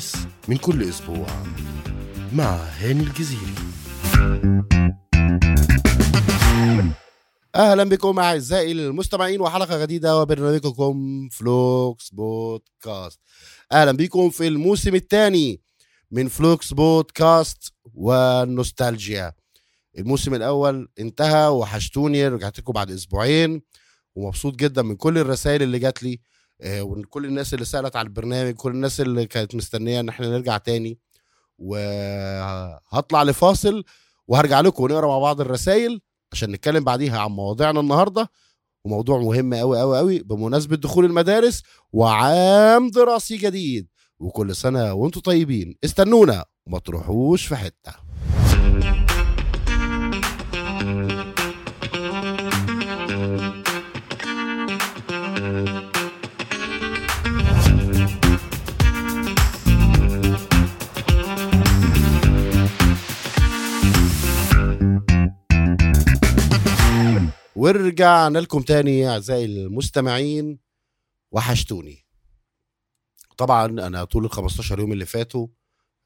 الخميس من كل أسبوع مع هاني الجزيري. أهلا بكم أعزائي المستمعين وحلقة جديدة وبرنامجكم فلوكس بودكاست. أهلا بكم في الموسم الثاني من فلوكس بودكاست والنوستالجيا. الموسم الأول انتهى وحشتوني رجعت لكم بعد أسبوعين ومبسوط جدا من كل الرسائل اللي جات لي آه، ومن كل الناس اللي سألت على البرنامج كل الناس اللي كانت مستنية إن إحنا نرجع تاني. وهطلع لفاصل وهرجع لكم ونقرأ مع بعض الرسائل عشان نتكلم بعديها عن مواضيعنا النهارده. وموضوع مهم قوي قوي قوي بمناسبة دخول المدارس وعام دراسي جديد. وكل سنة وأنتم طيبين. استنونا وما تروحوش في حتة. ورجعنا لكم تاني أعزائي المستمعين. وحشتوني. طبعا أنا طول ال 15 يوم اللي فاتوا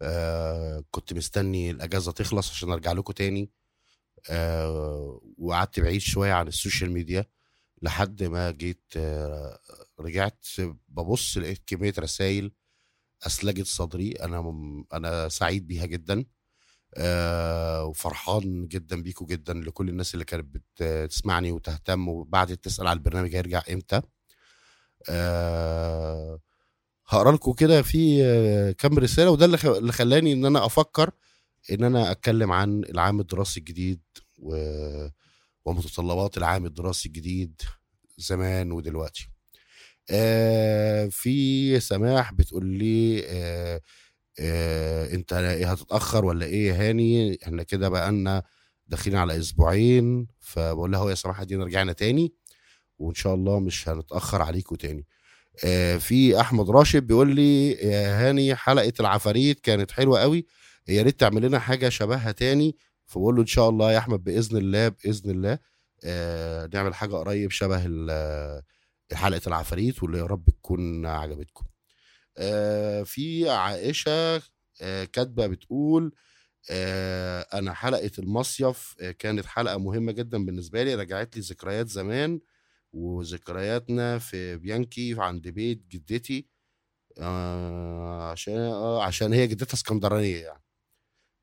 آه كنت مستني الأجازة تخلص عشان أرجع لكم تاني. آه وقعدت بعيد شوية عن ال social media لحد ما جيت آه رجعت ببص لقيت كمية رسائل أثلجت صدري. أنا أنا سعيد بيها جدا. آه وفرحان جدا بيكم جدا لكل الناس اللي كانت بتسمعني وتهتم وبعدت تسأل على البرنامج هيرجع إمتى. آه هقرأ لكم كده في آه، كام رسالة وده اللي خلاني إن أنا أفكر إن أنا أتكلم عن العام الدراسي الجديد و... ومتطلبات العام الدراسي الجديد زمان ودلوقتي. آه في سماح بتقول لي آه آه انت إيه هتتأخر ولا إيه؟ يا هاني إحنا كده بقى لنا داخلين على أسبوعين فبقول لها هو يا سماح دي رجعنا تاني وإن شاء الله مش هنتأخر عليكم تاني. آه في أحمد راشد بيقول لي يا هاني حلقة العفاريت كانت حلوة قوي يا ريت تعمل لنا حاجة شبهها تاني. فبقول له إن شاء الله يا أحمد بإذن الله بإذن الله آه نعمل حاجة قريب شبه ال- حلقة العفاريت واللي يا رب تكون عجبتكم. آه في عائشة آه كاتبة بتقول آه أنا حلقة المصيف آه كانت حلقة مهمة جدا بالنسبة لي رجعت لي ذكريات زمان وذكرياتنا في بيانكي عند بيت جدتي آه عشان آه عشان هي جدتها اسكندرانية يعني.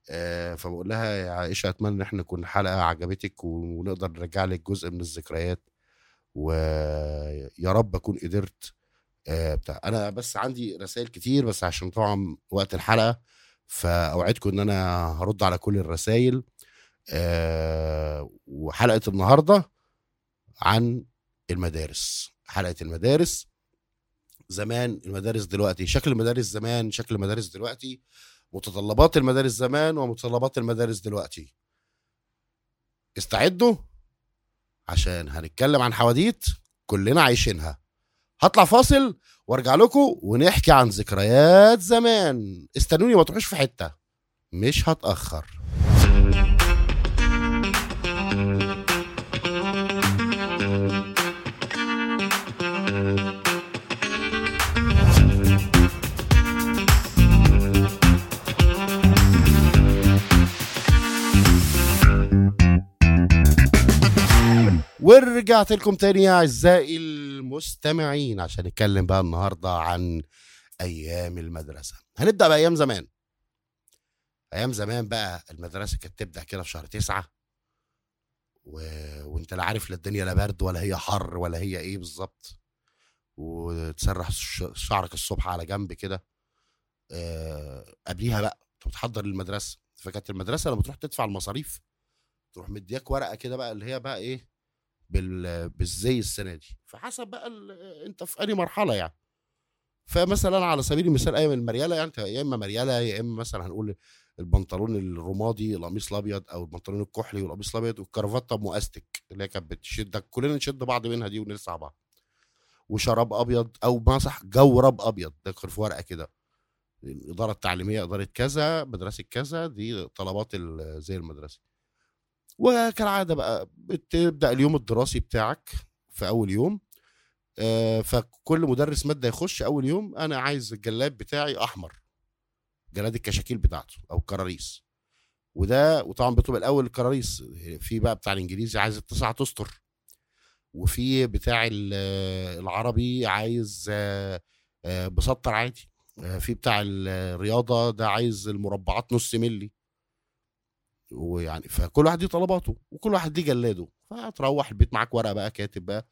آه فبقول لها يا عائشة أتمنى إن إحنا نكون حلقة عجبتك ونقدر نرجع لك جزء من الذكريات ويا رب أكون قدرت آه بتاع. أنا بس عندي رسائل كتير بس عشان طبعا وقت الحلقة فأوعدكم إن أنا هرد على كل الرسائل آه وحلقة النهارده عن المدارس. حلقة المدارس. زمان المدارس دلوقتي شكل المدارس زمان شكل المدارس دلوقتي. متطلبات المدارس زمان ومتطلبات المدارس دلوقتي. استعدوا عشان هنتكلم عن حواديت كلنا عايشينها. هطلع فاصل وارجع لكم ونحكي عن ذكريات زمان. استنوني ما تروحوش في حتة. مش هتأخر. ورجعت لكم تاني يا أعزائي المستمعين عشان نتكلم بقى النهارده عن أيام المدرسة هنبدأ بأيام زمان أيام زمان بقى المدرسة كانت تبدأ كده في شهر تسعة و... وأنت لا عارف لا الدنيا لا برد ولا هي حر ولا هي إيه بالظبط وتسرح شعرك الصبح على جنب كده. قبليها بقى أنت بتحضر للمدرسه فكانت المدرسة لما تروح تدفع المصاريف تروح مدياك ورقة كده بقى اللي هي بقى إيه. بالزي السنة دي. فحسب بقى. أنت في أنهي مرحلة يعني. فمثلا على سبيل المثال أيام المريالة يعني يا إما مريالة يا إما مثلا هنقول البنطلون الرمادي القميص الأبيض أو البنطلون الكحلي والقميص الأبيض والكرافته مؤستك اللي هي كانت بتشدك كلنا نشد بعض منها دي ونلسع بعض. وشراب أبيض أو مسح جورب أبيض ده في ورقة كده. الاداره التعليميه إدارة كذا مدرسة كذا دي طلبات زي المدرسة. وكالعادة بقى بتبدأ اليوم الدراسي بتاعك في أول يوم. آه، فكل مدرس مادة يخش أول يوم أنا عايز الجلاب بتاعي أحمر. جراد الكشاكيل بتاعته أو الكراريس وده وطبعا بتبقى الأول الكراريس. في بقى بتاع الإنجليزي عايز تسعة اسطر وفي بتاع ال- العربي عايز آه، آه، بسطر عادي. في بتاع الرياضة ده عايز المربعات نص ملي ويعني فكل واحد ليه طلباته وكل واحد ليه جلاده. فتروح البيت معاك ورقة بقى كاتب بقى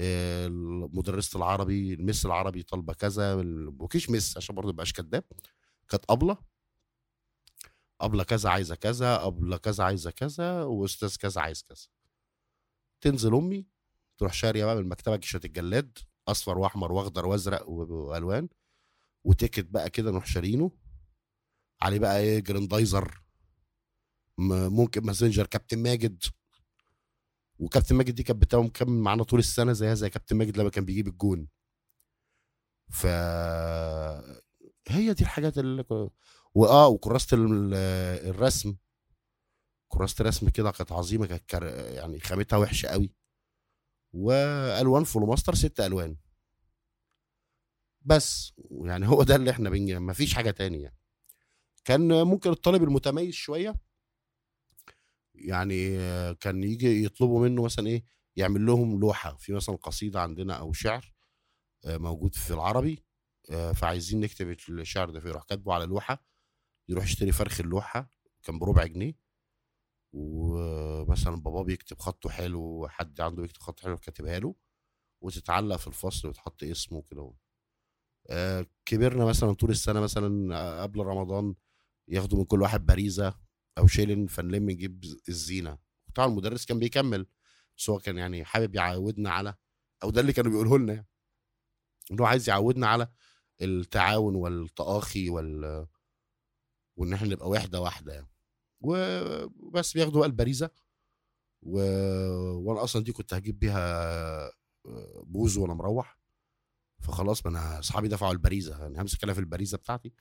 آه، مدرسه العربي المس العربي طالبة كذا وكيش مس عشان برضه مبقاش كداب. كانت أبلة. أبلة كذا عايزة كذا أبلة كذا عايزة كذا وأستاذ كذا عايز كذا. تنزل أمي تروح شارية بقى من المكتبة كيشات الجلاد أصفر وأحمر وأخضر وأزرق وألوان و ticket بقى كده نروح شارينه. عليه بقى إيه جراندايزر. ممكن مازنجر كابتن ماجد وكابتن ماجد دي كانت بتبقى مكمل معانا طول السنة زيها زي كابتن ماجد لما كان بيجيب الجون. ف هي دي الحاجات اللي واه وكراسة ال- الرسم. كراسة الرسم كده كانت عظيمة كانت يعني خامتها وحشة قوي. وألوان فلوماستر ست ألوان. بس يعني هو ده اللي إحنا بنج... ما فيش حاجة تانية. يعني. كان ممكن الطالب المتميز شوية. يعني كان يجي يطلبوا منه مثلا إيه يعمل لهم لوحة في مثلا قصيدة عندنا أو شعر آه، موجود في العربي آه، فعايزين نكتب الشعر ده فيروح كاتبه على لوحة يروح يشتري فرخ اللوحة كان بربع جنيه ومثلا باباه بيكتب خطه حلو حد عنده بيكتب خط حلو كاتبها له وتتعلق في الفصل وتحط اسمه كده آه، كبرنا مثلا طول السنة مثلا قبل رمضان ياخدوا من كل واحد باريزه أو شيلن فنلم نجيب الزينة. طبعا المدرس كان بيكمل بس هو كان يعني حابب يعودنا على أو ده اللي كانوا بيقوله لنا يعني. إن هو عايز يعودنا على التعاون والتآخي وال وإن إحنا نبقى وحده واحدة يعني. وبس بياخدوا بقى البريزه و... وأنا أصلا دي كنت هجيب بيها بوز وأنا مروح. فخلاص ما أنا أصحابي دفعوا البريزه يعني همسك أنا في البريزه بتاعتي.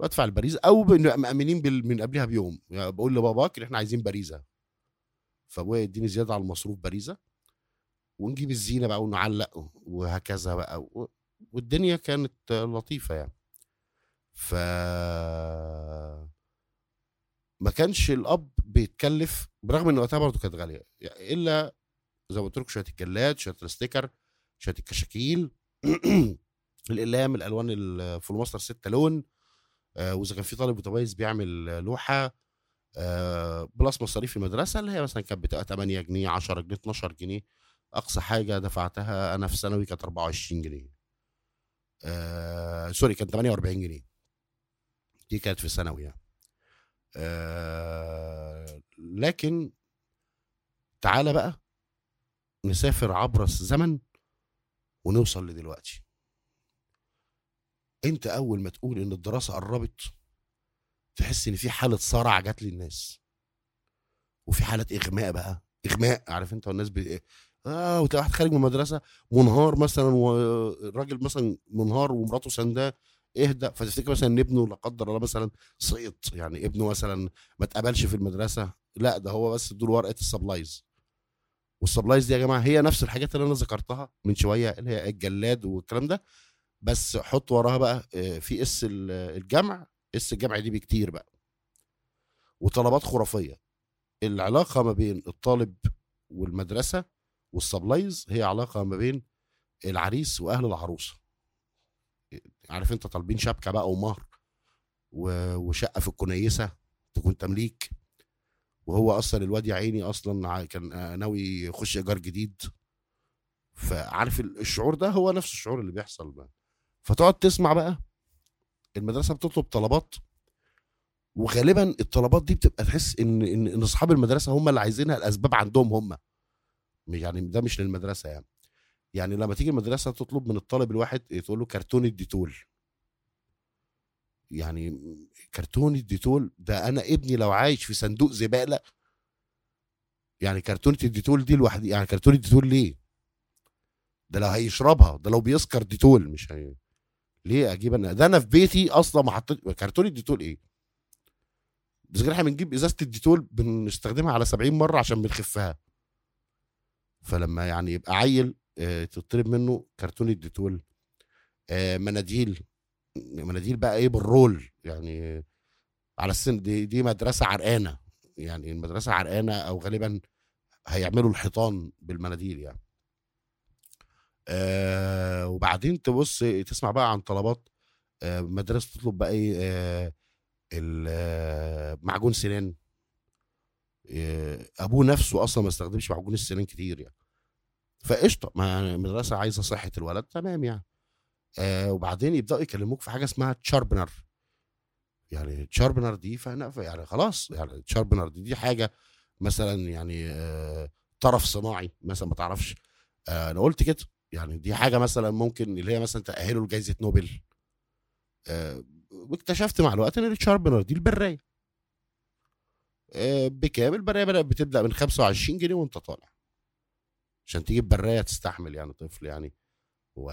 وادفع البريزة أو مأمنين. من قبلها بيوم. يعني بقول لباباك إن إحنا عايزين بريزة. فأبويا يديني زيادة على المصروف بريزة. ونجيب الزينة بقى ونعلق وهكذا بقى. والدنيا كانت لطيفة يعني. ف ما كانش الأب بيتكلف برغم إن وقتها برضه كانت غالية. يعني إلا زي ما قلت لكم شوية الجلاد شوية ال sticker شوية الكشاكيل. الأقلام الألوان الفلوماستر ستة لون. وإذا كان في طالب متميز بيعمل آه، لوحة آه، plus مصاريف المدرسة اللي هي مثلا كانت بتبقى 8 جنيه 10 جنيه 12 جنيه. أقصى حاجة دفعتها أنا في ثانوي كانت 24 جنيه. آه سوري كانت 48 جنيه. دي كانت في ثانوي يعني. آه لكن تعالى بقى نسافر عبر الزمن ونوصل لدلوقتي. انت اول ما تقول ان الدراسة قربت تحس ان في حالة صرع جات للناس. وفي حالة إغماء بقى. إغماء عارف انت والناس بي... آه واحد خارج من المدرسة منهار مثلا والراجل مثلا منهار ومراته سنداه اهدى فتفتكر مثلا إن ابنه لا قدر الله مثلا سقط. يعني ابنه مثلا ما اتقبلش في المدرسة. لا ده هو بس ادوا له ورقة ال supplies. وال supplies دي يا جماعة هي نفس الحاجات اللي أنا ذكرتها من شوية اللي هي الجلاد والكلام ده. بس حط وراها بقى آه، في S ال- الجمع S الجمع دي بكتير بقى. وطلبات خرافية. العلاقة ما بين الطالب والمدرسة وال supplies هي علاقة ما بين العريس وأهل العروسه عارف انت طالبين شبكة بقى ومهر وشقة في الكنيسة تكون تمليك. وهو أصلا الواد يا عيني أصلا كان ناوي يخش إيجار جديد. فعارف ال- الشعور ده هو نفس الشعور اللي بيحصل بقى. فتقعد تسمع بقى المدرسة بتطلب طلبات وغالبا الطلبات دي بتبقى تحس إن إن إن أصحاب المدرسة هم اللي عايزينها لأسباب عندهم هم. يعني ده مش للمدرسة يعني. يعني لما تيجي المدرسة تطلب من الطالب الواحد تقول له كرتون ال Dettol يعني كرتون ال Dettol ده أنا ابني لو عايش في صندوق زبالة يعني كرتونة ال Dettol دي لوحدي يعني كرتون ال Dettol ليه؟ ده لو هيشربها ده لو بيسكر ديتول مش هي ليه أجيب أنا؟ ده أنا في بيتي أصلا ما حطيت كرتونة ديتول إيه؟ بس إحنا بنجيب إزازة الديتول بنستخدمها على 70 مرة عشان بنخفها. فلما يعني يبقى عيل آه، تطلب منه كرتونة ديتول آه، مناديل مناديل بقى إيه؟ بالرول يعني على السن دي دي مدرسة عرقانة يعني المدرسة عرقانة أو غالبا هيعملوا الحيطان بالمناديل يعني. آه وبعدين تبص تسمع بقى عن طلبات آه مدرسة تطلب بقى إيه آه آه، معجون سنان. آه، أبوه نفسه أصلا ما استخدمش معجون السنان كتير يعني. فقشطة ما المدرسة عايزة صحة الولد تمام يعني. آه وبعدين يبدأوا يكلموك في حاجة اسمها sharpener. يعني sharpener دي فانا يعني خلاص يعني sharpener دي دي حاجة مثلا يعني آه طرف صناعي مثلا ما تعرفش. آه أنا قلت كده. يعني دي حاجة مثلا ممكن اللي هي مثلا تأهله لجائزه نوبل. آه واكتشفت مع الوقت إن التشاربنر دي البراية. آه بكام؟ البراية بدأت بتبدأ من 25 جنيه وانت طالع. عشان تجيب برايه تستحمل يعني طفل يعني. و...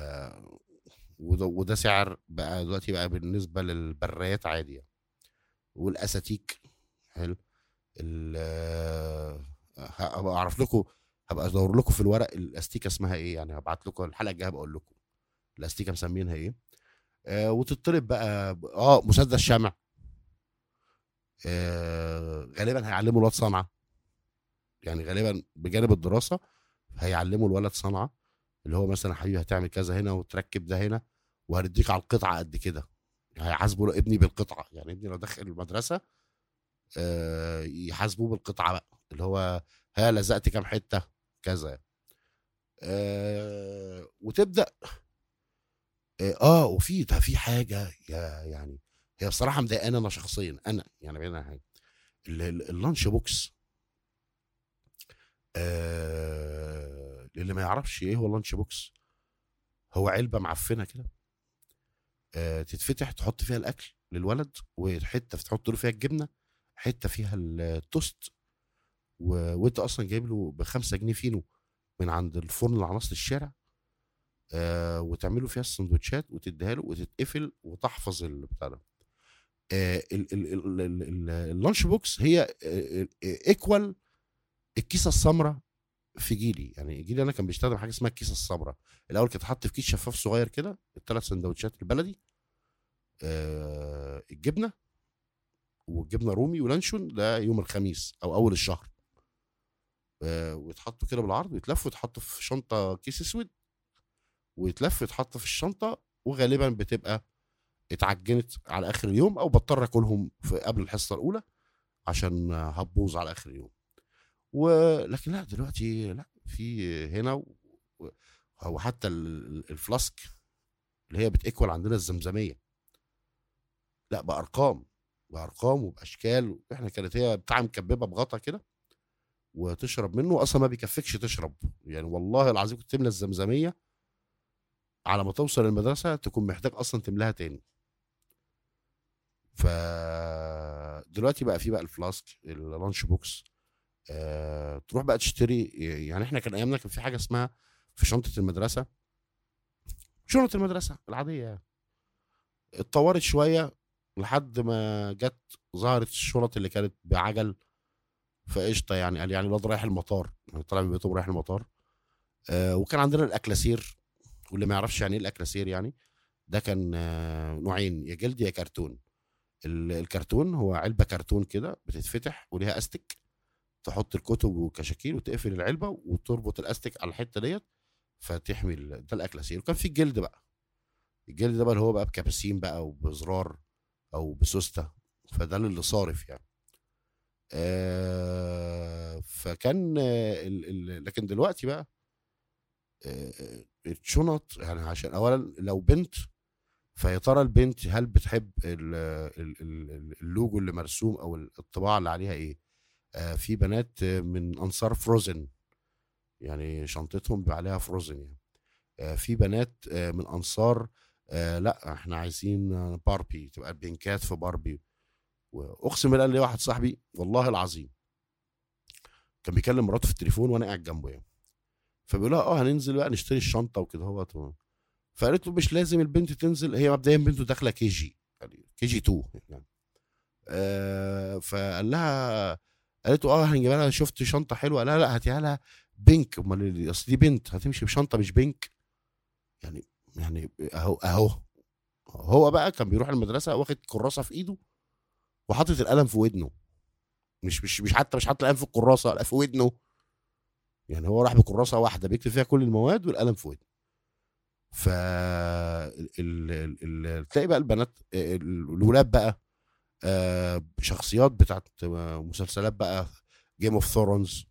وده, وده سعر بقى دلوقتي بقى بالنسبة للبرايات عادي يعني. والأساتيك حلو. ال هبقى أعرف لكم هبقى ادور لكم في الورق الأستيكة اسمها إيه؟ يعني هبعت لكم الحلقة الجاية بقول لكم الأستيكة مسمينها إيه. آه وتطلب بقى آه مسدس شمع. آه غالبا هيعلموا الواد صنعة. يعني غالبا بجانب الدراسة هيعلموا الولد صنعة اللي هو مثلا حبيبي هتعمل كذا هنا وتركب ده هنا وهنديك على القطعة قد كده. هيحاسبوا ابني بالقطعة. يعني ابني لو دخل المدرسة آه يحاسبوه بالقطعة بقى. اللي هو ها لزقت كام حتة؟ كذا. آه وتبدأ. آه وفي ده في حاجة يا يعني هي بصراحة مضايقاني أنا شخصيا أنا يعني عن حاجة. ال- ال- ال lunch box. آه اللي ما يعرفش إيه هو ال lunch box. هو علبة معفنة كده. آه تتفتح تحط فيها الأكل للولد وحتة تحط له فيها الجبنة حتة فيها التوست و... وانت أصلا جايب له بخمسة جنيه فينو من عند الفرن اللي على نص الشارع آه وتعمله فيها السندوتشات وتديها له وتتقفل وتحفظ البتاع ده. آه ال- ال- ال- ال- ال- ال lunch box هي equal الكيسة السمراء في جيلي. يعني جيلي أنا كان بيستخدم حاجة اسمها الكيسة السمراء. الأول كانت تحط في كيس شفاف صغير كده الثلاث سندوتشات البلدي آه الجبنة والجبنة رومي ولانشون ده يوم الخميس أو أول الشهر. آه ويتحطوا كده بالعرض ويتلفوا ويتحطوا في شنطة كيس أسود ويتلف ويتحط في الشنطة وغالبا بتبقى اتعجنت على آخر اليوم أو بضطر آكلهم في قبل الحصة الأولى عشان هتبوظ على آخر اليوم. ولكن لا دلوقتي لا في هنا و... و- وحتى ال- الفلاسك اللي هي بتيكوال عندنا الزمزمية لا بأرقام بأرقام وبأشكال إحنا كانت هي بتاع مكببة بغطا كده وتشرب منه أصلا ما بيكفكش تشرب. يعني والله العظيم كنت تملى الزمزمية على ما توصل المدرسة تكون محتاج أصلا تملاها تاني. ف دلوقتي بقى في بقى الفلاسك ال lunch box آه، تروح بقى تشتري يعني إحنا كان أيامنا كان في حاجة اسمها في شنطة المدرسة. شنطة المدرسة العادية يعني. اتطورت شوية لحد ما جت ظهرت الشنط اللي كانت بعجل. فقشطة يعني. قال يعني الواد رايح المطار طلع من بيته رايح المطار. آه وكان عندنا الأكلاسير واللي ما يعرفش يعني إيه الأكلاسير يعني ده كان آه نوعين يا جلد يا كرتون. ال- الكرتون هو علبة كرتون كده بتتفتح وليها أستك تحط الكتب وكشاكيل وتقفل العلبة وتربط الأستك على الحتة ديت فتحمي ده الأكلاسير. وكان في الجلد بقى الجلد ده بقى اللي هو بقى بكباسين بقى وبزرار أو بسوستة فده اللي صارف يعني. فكان آه ال ال لكن دلوقتي بقى آه الشنط يعني عشان اولا لو بنت فيا ترى البنت هل بتحب ال ال ال اللوجو اللي مرسوم أو الطباعة اللي عليها إيه؟ آه في بنات من أنصار فروزن يعني شنطتهم بيبقى عليها فروزن يعني. في بنات من أنصار لأ إحنا عايزين باربي تبقى بينكات في باربي واقسم بالله لي واحد صاحبي والله العظيم كان بيكلم مراته في التليفون وأنا قاعد جنبه يعني. فبيقول لها آه هننزل بقى نشتري الشنطة وكده هو فقالت له مش لازم البنت تنزل هي مبدئيا بنته داخلة كي جي يعني كي جي 2 يعني. آه فقال لها قالت له آه هنجيب لها شفت شنطة حلوة. لها لا هاتيها لها pink. أمال ال- أصل دي بنت هتمشي بشنطة مش pink؟ يعني يعني أهو أهو هو بقى كان بيروح المدرسة واخد كراسة في إيده وحاطط القلم في ودنه. مش مش مش حتى مش حاطط القلم في الكراسة لا في ودنه. يعني هو راح بكراسة واحدة بيكتب فيها كل المواد والقلم في ودنه. ف. تلاقي بقى البنات ال- الولاد بقى آه، شخصيات بتاعت مسلسلات بقى Game of Thrones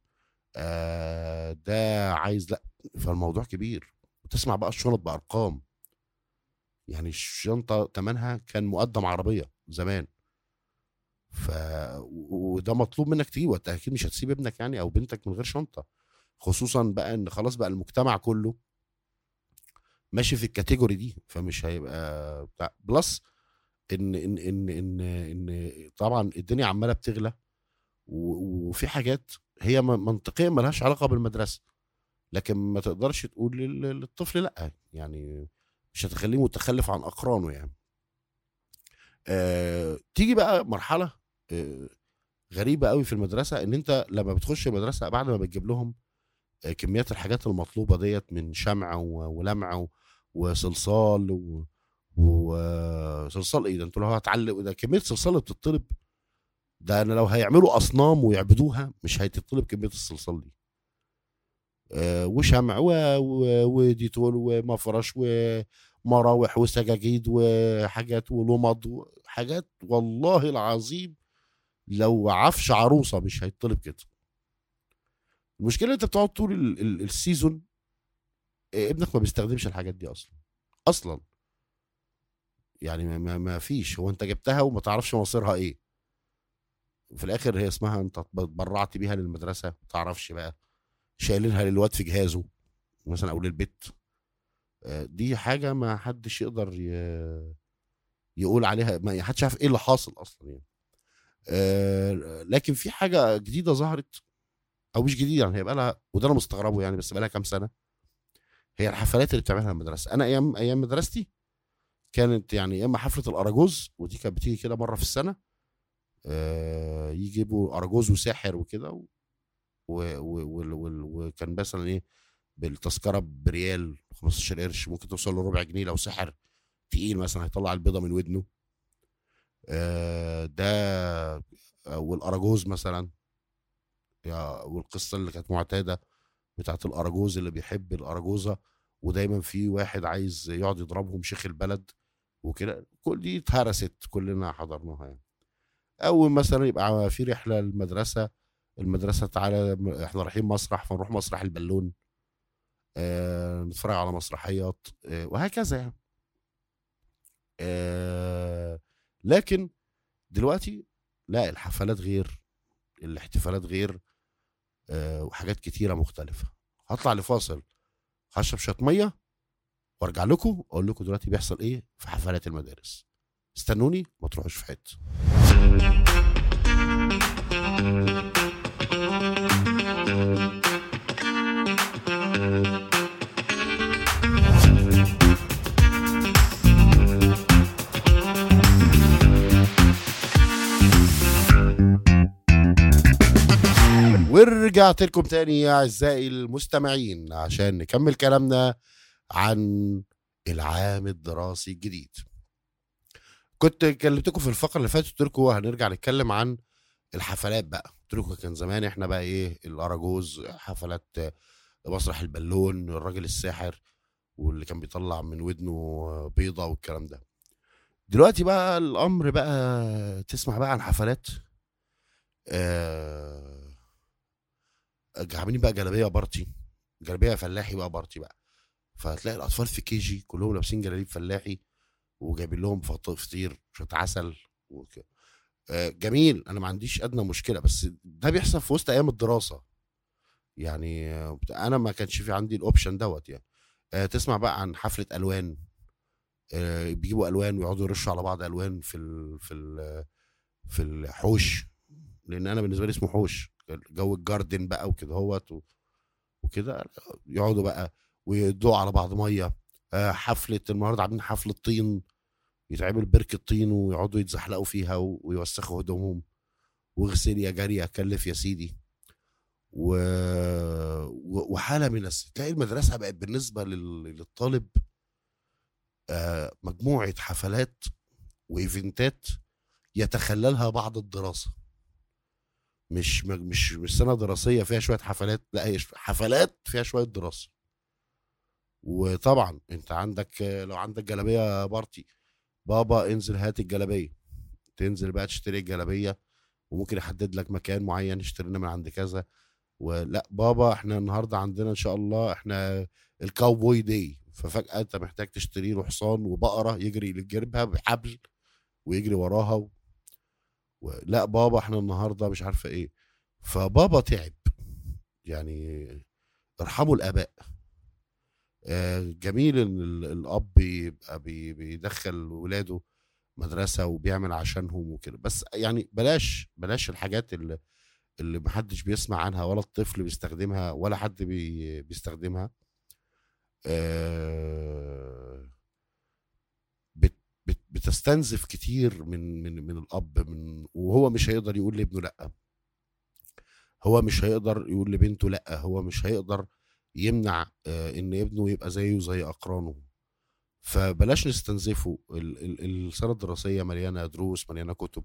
ده عايز لا فالموضوع كبير. وتسمع بقى الشنط بأرقام. يعني الشنطة ثمنها كان مقدم عربية زمان. ف وده مطلوب منك تجيبه انت أكيد مش هتسيب ابنك يعني أو بنتك من غير شنطة. خصوصا بقى إن خلاص بقى المجتمع كله ماشي في ال category دي فمش هيبقى بتاع. plus ان ان ان ان, إن طبعا الدنيا عمالة بتغلى وفي حاجات هي م- منطقيا ملهاش علاقة بالمدرسة. لكن ما تقدرش تقول لل- للطفل لأ يعني مش هتخليه متخلف عن أقرانه يعني. آه، تيجي بقى مرحلة آه، غريبة قوي في المدرسة إن أنت لما بتخش المدرسة بعد ما بتجيب لهم آه، كميات الحاجات المطلوبة ديت من شمع و- ولمع و- وصلصال و- وصلصال إيه ده؟ أنتوا لو هتعلق ده كمية صلصال اللي بتطلب ده أنا لو هيعملوا أصنام ويعبدوها مش هتطلب كمية الصلصال دي. آه، وشمع و- و- وديتول ومفرش ومراوح وسجاجيد وحاجات ولمض وحاجات والله العظيم لو عفش عروسة مش هيطلب كده. المشكلة أنت بتقعد طول ال- ال- السيزون آه، ابنك ما بيستخدمش الحاجات دي أصلا أصلا. يعني ما- ما, فيش هو أنت جبتها وما تعرفش مصيرها إيه. وفي الآخر هي اسمها أنت اتبرعت بيها للمدرسة ما تعرفش بقى شايلينها للواد في جهازه مثلا أو للبيت. دي حاجة ما حدش يقدر يقول عليها ما حدش عارف إيه اللي حاصل أصلا يعني. آه، لكن في حاجة جديدة ظهرت أو مش جديدة يعني هي بقى لها وده أنا مستغربه يعني بس بقى لها كام سنة. هي الحفلات اللي بتعملها المدرسة. أنا أيام أيام مدرستي كانت يعني يا إما حفلة الأراجوز ودي كانت بتيجي كده مرة في السنة آه، يجيبوا أراجوز وساحر وكده وكان مثلا إيه بالتذكرة بريال 15 قرش ممكن توصل لربع جنيه لو سحر تقيل مثلا هيطلع البيضة من ودنه. آه، ده والأراجوز مثلا. والقصة اللي كانت معتادة بتاعت الأراجوز اللي بيحب الأراجوزة ودايما في واحد عايز يقعد يضربهم شيخ البلد وكده. كل دي اتهرست كلنا حضرناها يعني. أو مثلا يبقى في رحلة المدرسة المدرسة تعالى إحنا رايحين مسرح فنروح مسرح البالون. نتفرج على مسرحيات آه وهكذا يعني. آه لكن دلوقتي لا الحفلات غير الاحتفالات غير آه وحاجات كتيرة مختلفة. هطلع لفاصل هشرب شوية مية وأرجع لكم أقول لكم دلوقتي بيحصل إيه في حفلات المدارس. استنوني ما تروحوش في حتة. ورجعت لكم تاني يا أعزائي المستمعين عشان نكمل كلامنا عن العام الدراسي الجديد. كنت كلمتكم في الفقرة اللي فاتت لكم هنرجع نتكلم عن الحفلات بقى. لكم كان زمان إحنا بقى إيه الأراجوز حفلات مسرح البالون الراجل الساحر واللي كان بيطلع من ودنه بيضة والكلام ده. دلوقتي بقى الأمر بقى تسمع بقى عن حفلات آه عاملين بقى جلابية party جلابية فلاحي بقى party بقى. فهتلاقي الأطفال في KG كلهم لابسين جلاليب فلاحي وجايبين لهم فط- فطير شوية عسل وك... آه جميل. أنا ما عنديش أدنى مشكلة بس ده بيحصل في وسط أيام الدراسة. يعني آه، أنا ما كانش في عندي ال option دوت يعني. آه تسمع بقى عن حفلة ألوان. بيجيبوا ألوان ويقعدوا يرشوا على بعض ألوان في ال... في ال... في الحوش. لأن أنا بالنسبة لي اسمه حوش. جو الجاردن بقى وكده هوت وكده يقعدوا بقى ويدوا على بعض مية. آه، حفلة النهارده عاملين حفلة طين. يتعمل بركة طين ويقعدوا يتزحلقوا فيها ويوسخوا هدومهم. واغسل يا جارية كلف يا سيدي. و- وحالة من الس... تلاقي المدرسة بقت بالنسبة لل... للطالب آه، مجموعة حفلات وإيفنتات يتخللها بعض الدراسة. مش مش مش سنة دراسية فيها شوية حفلات لا هي حفلات فيها شوية دراسة. وطبعا أنت عندك لو عندك جلابية بارتي بابا انزل هات الجلابية. تنزل بقى تشتري الجلابية وممكن يحدد لك مكان معين اشترينا من عند كذا. ولا بابا إحنا النهارده عندنا إن شاء الله إحنا ال cowboy day ففجأة أنت محتاج تشتري له حصان وبقرة يجري يجربها بحبل ويجري وراها. لا بابا إحنا النهارده مش عارفه إيه. فبابا تعب. يعني ارحموا الآباء. آه جميل إن الأب يبقى بي... بيدخل ولاده مدرسة وبيعمل عشانهم وكده. بس يعني بلاش بلاش الحاجات اللي اللي محدش بيسمع عنها ولا الطفل بيستخدمها ولا حد بي بيستخدمها. آه بتستنزف كتير من من من الأب من وهو مش هيقدر يقول لابنه لأ. هو مش هيقدر يقول لبنته لأ. هو مش هيقدر يمنع آه إن ابنه يبقى زيه زي أقرانه. فبلاش نستنزفه. السنة الدراسية مليانة دروس مليانة كتب.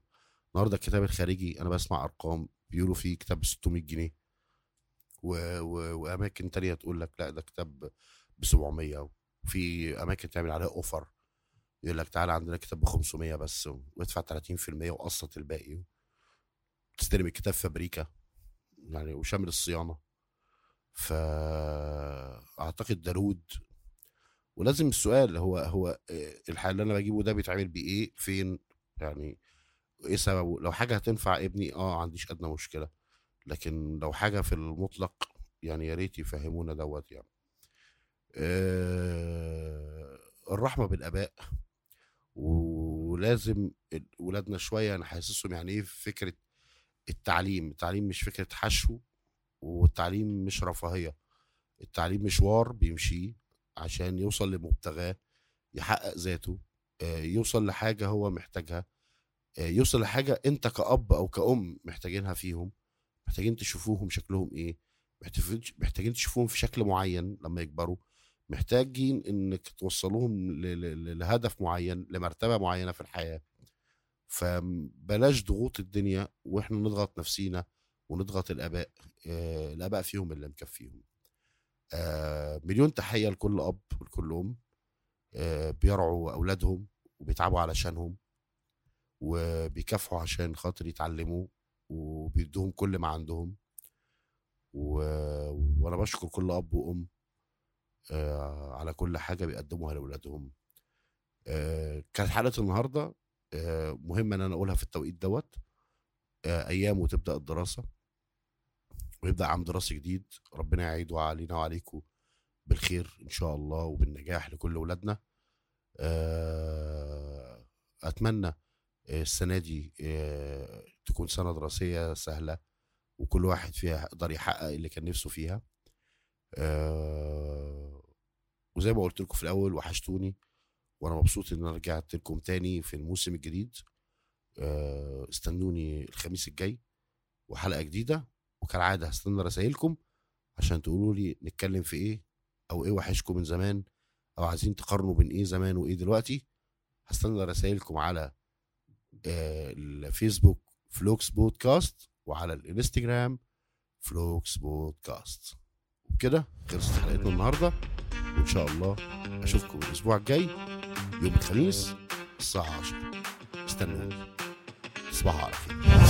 النهارده الكتاب الخارجي أنا بسمع أرقام بيقولوا فيه كتاب ب 600 جنيه. و... و... وأماكن تانية تقول لك لأ ده كتاب ب 700 وفي أماكن تعمل عليه أوفر. يقول لك تعالى عندنا كتاب ب 500 بس وادفع 30% وقسط الباقي تستلم الكتاب فابريكا يعني وشامل الصيانة. فاعتقد دارود ولازم السؤال هو هو الحل اللي أنا بجيبه ده بيتعمل بإيه؟ فين؟ يعني إيه سببه؟ لو حاجة هتنفع ابني آه عنديش أدنى مشكلة لكن لو حاجة في المطلق يعني يا ريت يفهمونا دوت يعني. آه الرحمة بالآباء. ولازم ولادنا شوية نحسسهم يعني إيه فكرة التعليم التعليم مش فكرة حشو والتعليم مش رفاهية التعليم مشوار بيمشيه عشان يوصل لمبتغاه يحقق ذاته آه، يوصل لحاجة هو محتاجها آه، يوصل لحاجة أنت كأب أو كأم محتاجينها فيهم محتاجين تشوفوهم شكلهم إيه محتاجين تشوفوهم في شكل معين لما يكبروا محتاجين إنك توصلوهم لهدف معين لمرتبة معينة في الحياة. فبلاش ضغوط الدنيا وإحنا نضغط نفسينا ونضغط الآباء آه الآباء فيهم اللي مكفيهم. آه مليون تحية لكل أب ولكل أم آه بيرعوا أولادهم وبيتعبوا علشانهم وبيكافحوا عشان خاطر يتعلموا وبيدوهم كل ما عندهم. و... وأنا بشكر كل أب وأم آه على كل حاجة بيقدموها لأولادهم. آه كانت حلقة النهارده آه مهمه إن أنا أقولها في التوقيت دوت. آه أيام وتبدأ الدراسة ويبدأ عام دراسي جديد. ربنا يعيده علينا وعليكم بالخير إن شاء الله وبالنجاح لكل أولادنا. آه أتمنى السنة دي آه، تكون سنة دراسية سهلة وكل واحد فيها يقدر يحقق اللي كان نفسه فيها. آه، وزي ما قلت لكم في الأول وحشتوني وأنا مبسوط إن أنا رجعت لكم تاني في الموسم الجديد. آه، استنوني الخميس الجاي وحلقة جديدة وكالعادة هستنى رسائلكم عشان تقولوا لي نتكلم في إيه أو إيه وحشكم من زمان أو عايزين تقارنوا بين إيه زمان وإيه دلوقتي. هستنى رسائلكم على الفيسبوك فلوكس بودكاست وعلى الإنستجرام فلوكس بودكاست. وبكده خلصت حلقتنا النهارده وإن شاء الله أشوفكم الأسبوع الجاي يوم الخميس الساعة 10 استنوني. تصبحوا على خير.